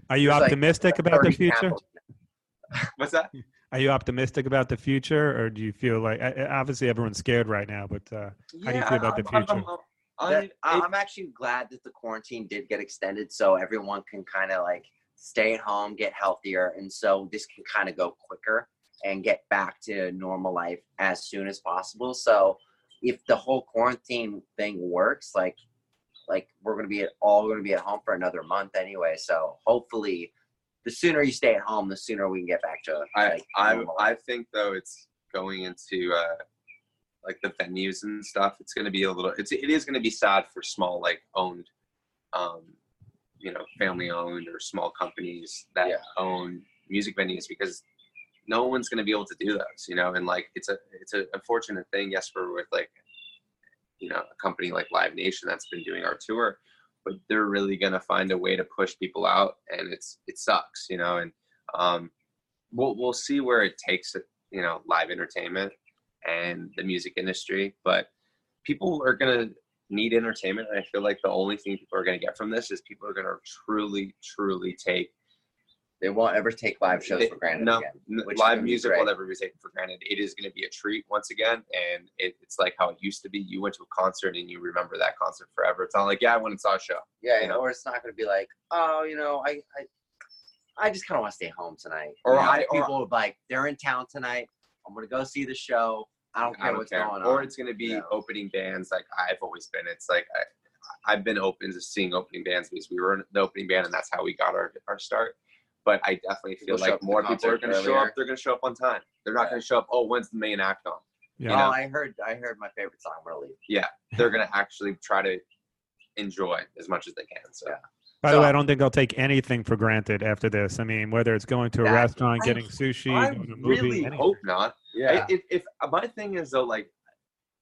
Are you There's, like, optimistic about the future? What's that? Are you optimistic about the future, or do you feel like I- I- obviously everyone's scared right now? But uh, How do you feel about the I'm- I'm- future? I'm- That- I- I'm actually glad that the quarantine did get extended so everyone can kind of like stay at home, get healthier, and so this can kind of go quicker and get back to normal life as soon as possible. So if the whole quarantine thing works, like like we're gonna be at, all gonna be at home for another month anyway. So hopefully, the sooner you stay at home, the sooner we can get back to. I like, I normal. I think though it's going into uh like the venues and stuff. It's going to be a little. It's it is going to be sad for small like owned, um, you know, family owned or small companies that Yeah. own music venues because no one's going to be able to do those. You know, and like it's a it's a unfortunate thing. Yes, we're with like you know a company like Live Nation that's been doing our tour, but they're really going to find a way to push people out, and it's it sucks. You know, and um, we'll we'll see where it takes it. You know, live entertainment and the music industry, but people are gonna need entertainment. And I feel like the only thing people are gonna get from this is people are gonna truly, truly take they won't ever take live shows they- for granted No, again. n- which is live music will never be taken for granted. It is gonna be a treat once again, and it, it's like how it used to be. You went to a concert and you remember that concert forever. It's not like yeah, I went and saw a show. Yeah, you know? or it's not going to be like, oh, you know, I, I, I just kind of want to stay home tonight. Or You know, I- or- people would like, they're in town tonight. I'm going to go see the show. I don't care I don't what's care. going on. Or it's gonna be Yeah. opening bands like I've always been. It's like I, I've been open to seeing opening bands because we were in the opening band and that's how we got our, our start. But I definitely feel show like more people are going to show up. They're going to show up on time. They're not Yeah. going to show up. Oh, when's the main act on? Yeah. you know? oh, I heard, I heard my favorite song. I'm going to leave. They're going to actually try to enjoy as much as they can. So Yeah. By the way, I don't think I'll take anything for granted after this. I mean, whether it's going to a That- restaurant, I- getting sushi, I going to a movie, really anything. hope not. Yeah. I- If, if my thing is though, like,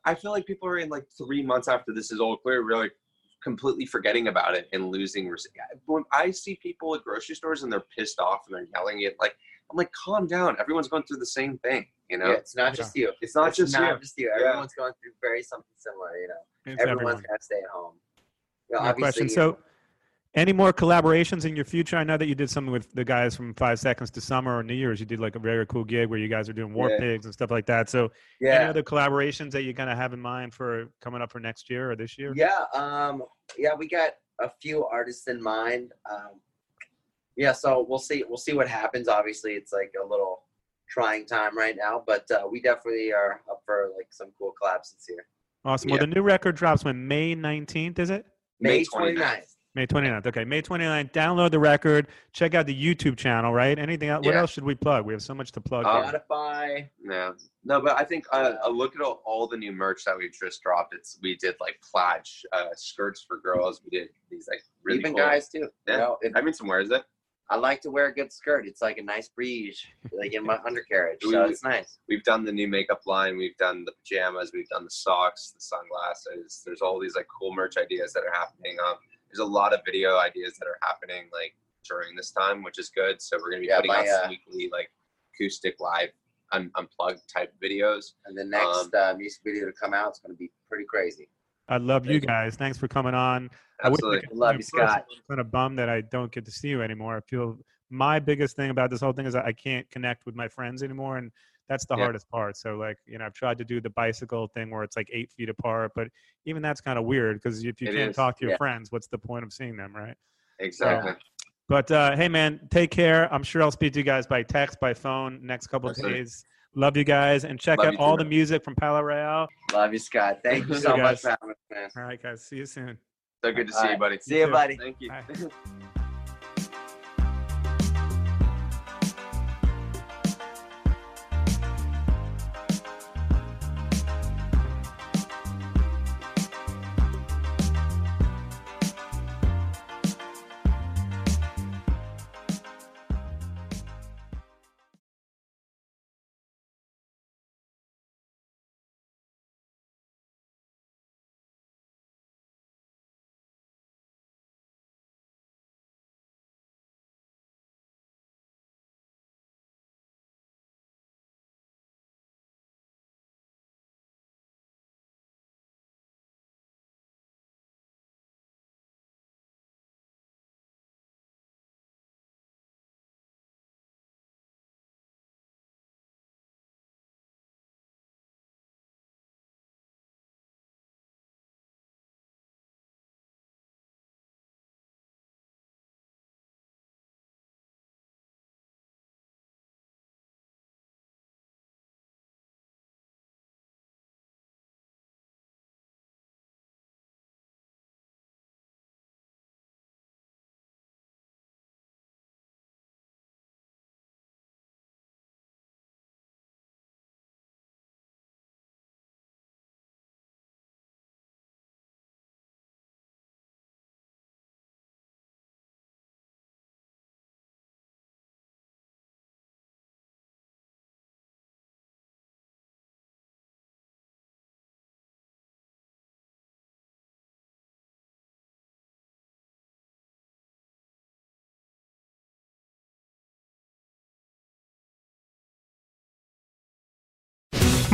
I feel like people are in like three months after this is all clear, really completely forgetting about it and losing. res- When I see people at grocery stores and they're pissed off and they're yelling it, like, I'm like, calm down. Everyone's going through the same thing, you know. Yeah, it's not just you. It's not It's just not you. just you. Yeah. Everyone's going through very something similar. You know, It's everyone's everyone. got to stay at home. You know, No obviously, question. you So, know, any more collaborations in your future? I know that you did something with the guys from Five Seconds to Summer or New Year's. You did like a very cool gig where you guys are doing War Yeah. Pigs and stuff like that. So, yeah. any other collaborations that you kind of have in mind for coming up for next year or this year? yeah, um, yeah, we got a few artists in mind. Um, yeah, so we'll see. We'll see what happens. Obviously, it's like a little trying time right now, but uh, we definitely are up for like some cool collabs this year. Awesome. Well, the new record drops when May 19th, is it? May May 29th. 29th. May 29th. Okay, May 29th. Download the record. Check out the YouTube channel, right? Anything else? What else should we plug? We have so much to plug. Uh. Spotify. Yeah. No, but I think uh, a look at all, all the new merch that we've just dropped. It's we did like plaid uh, skirts for girls. We did these like really Even cool. guys too. Yeah. You know, if, I mean, some wears it. I like to wear a good skirt. It's like a nice breeze, like in my undercarriage. We- So it's nice. We've done the new makeup line. We've done the pajamas. We've done the socks, the sunglasses. There's all these like cool merch ideas that are happening. Um, there's a lot of video ideas that are happening like during this time, which is good. So we're gonna be Yeah, putting my, out uh, weekly like acoustic live un- unplugged type videos. And the next Um, uh, music video to come out is going to be pretty crazy. I love you Thank you. guys. Thanks for coming on. I Absolutely. I could Love you. Scott. I'm kind of bummed that I don't get to see you anymore. I feel my biggest thing about this whole thing is that I can't connect with my friends anymore, and that's the Yeah. hardest part. So, like, you know, I've tried to do the bicycle thing where it's like eight feet apart, but even that's kind of weird because if you It can't is. talk to your Yeah. friends, what's the point of seeing them, right? Exactly. But uh, hey, man, take care. I'm sure I'll speak to you guys by text, by phone, next couple of days. Love you guys, and check Love out all too, the man. music from Palaye Royale. Love you, Scott. Thank you You so much for having me, man. All right, guys. See you soon. So good to see All you, buddy. See you, buddy. Thank you.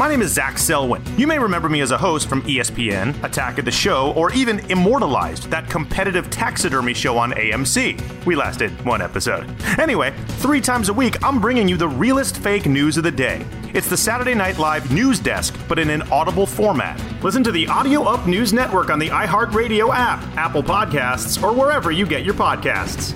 My name is Zach Selwyn. You may remember me as a host from ESPN, Attack of the Show, or even Immortalized, that competitive taxidermy show on AMC. We lasted one episode. Anyway, three times a week, I'm bringing you the realest fake news of the day. It's the Saturday Night Live news desk, but in an audible format. Listen to the Audio Up News Network on the iHeartRadio app, Apple Podcasts, or wherever you get your podcasts.